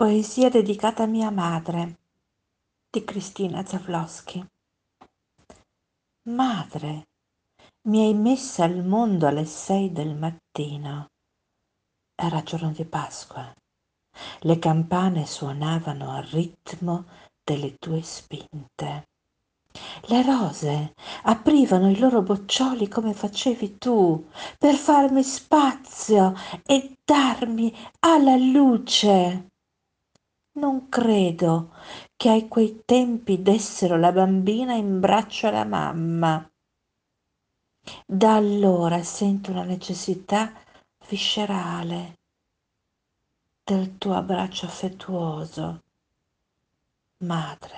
Poesia dedicata a mia madre di Cristina Zawlowski. Madre, mi hai messa al mondo alle sei del mattino. Era giorno di Pasqua. Le campane suonavano al ritmo delle tue spinte. Le rose aprivano i loro boccioli come facevi tu, per farmi spazio e darmi alla luce non credo che a quei tempi dessero la bambina in braccio alla mamma. Da allora sento una necessità viscerale del tuo abbraccio affettuoso madre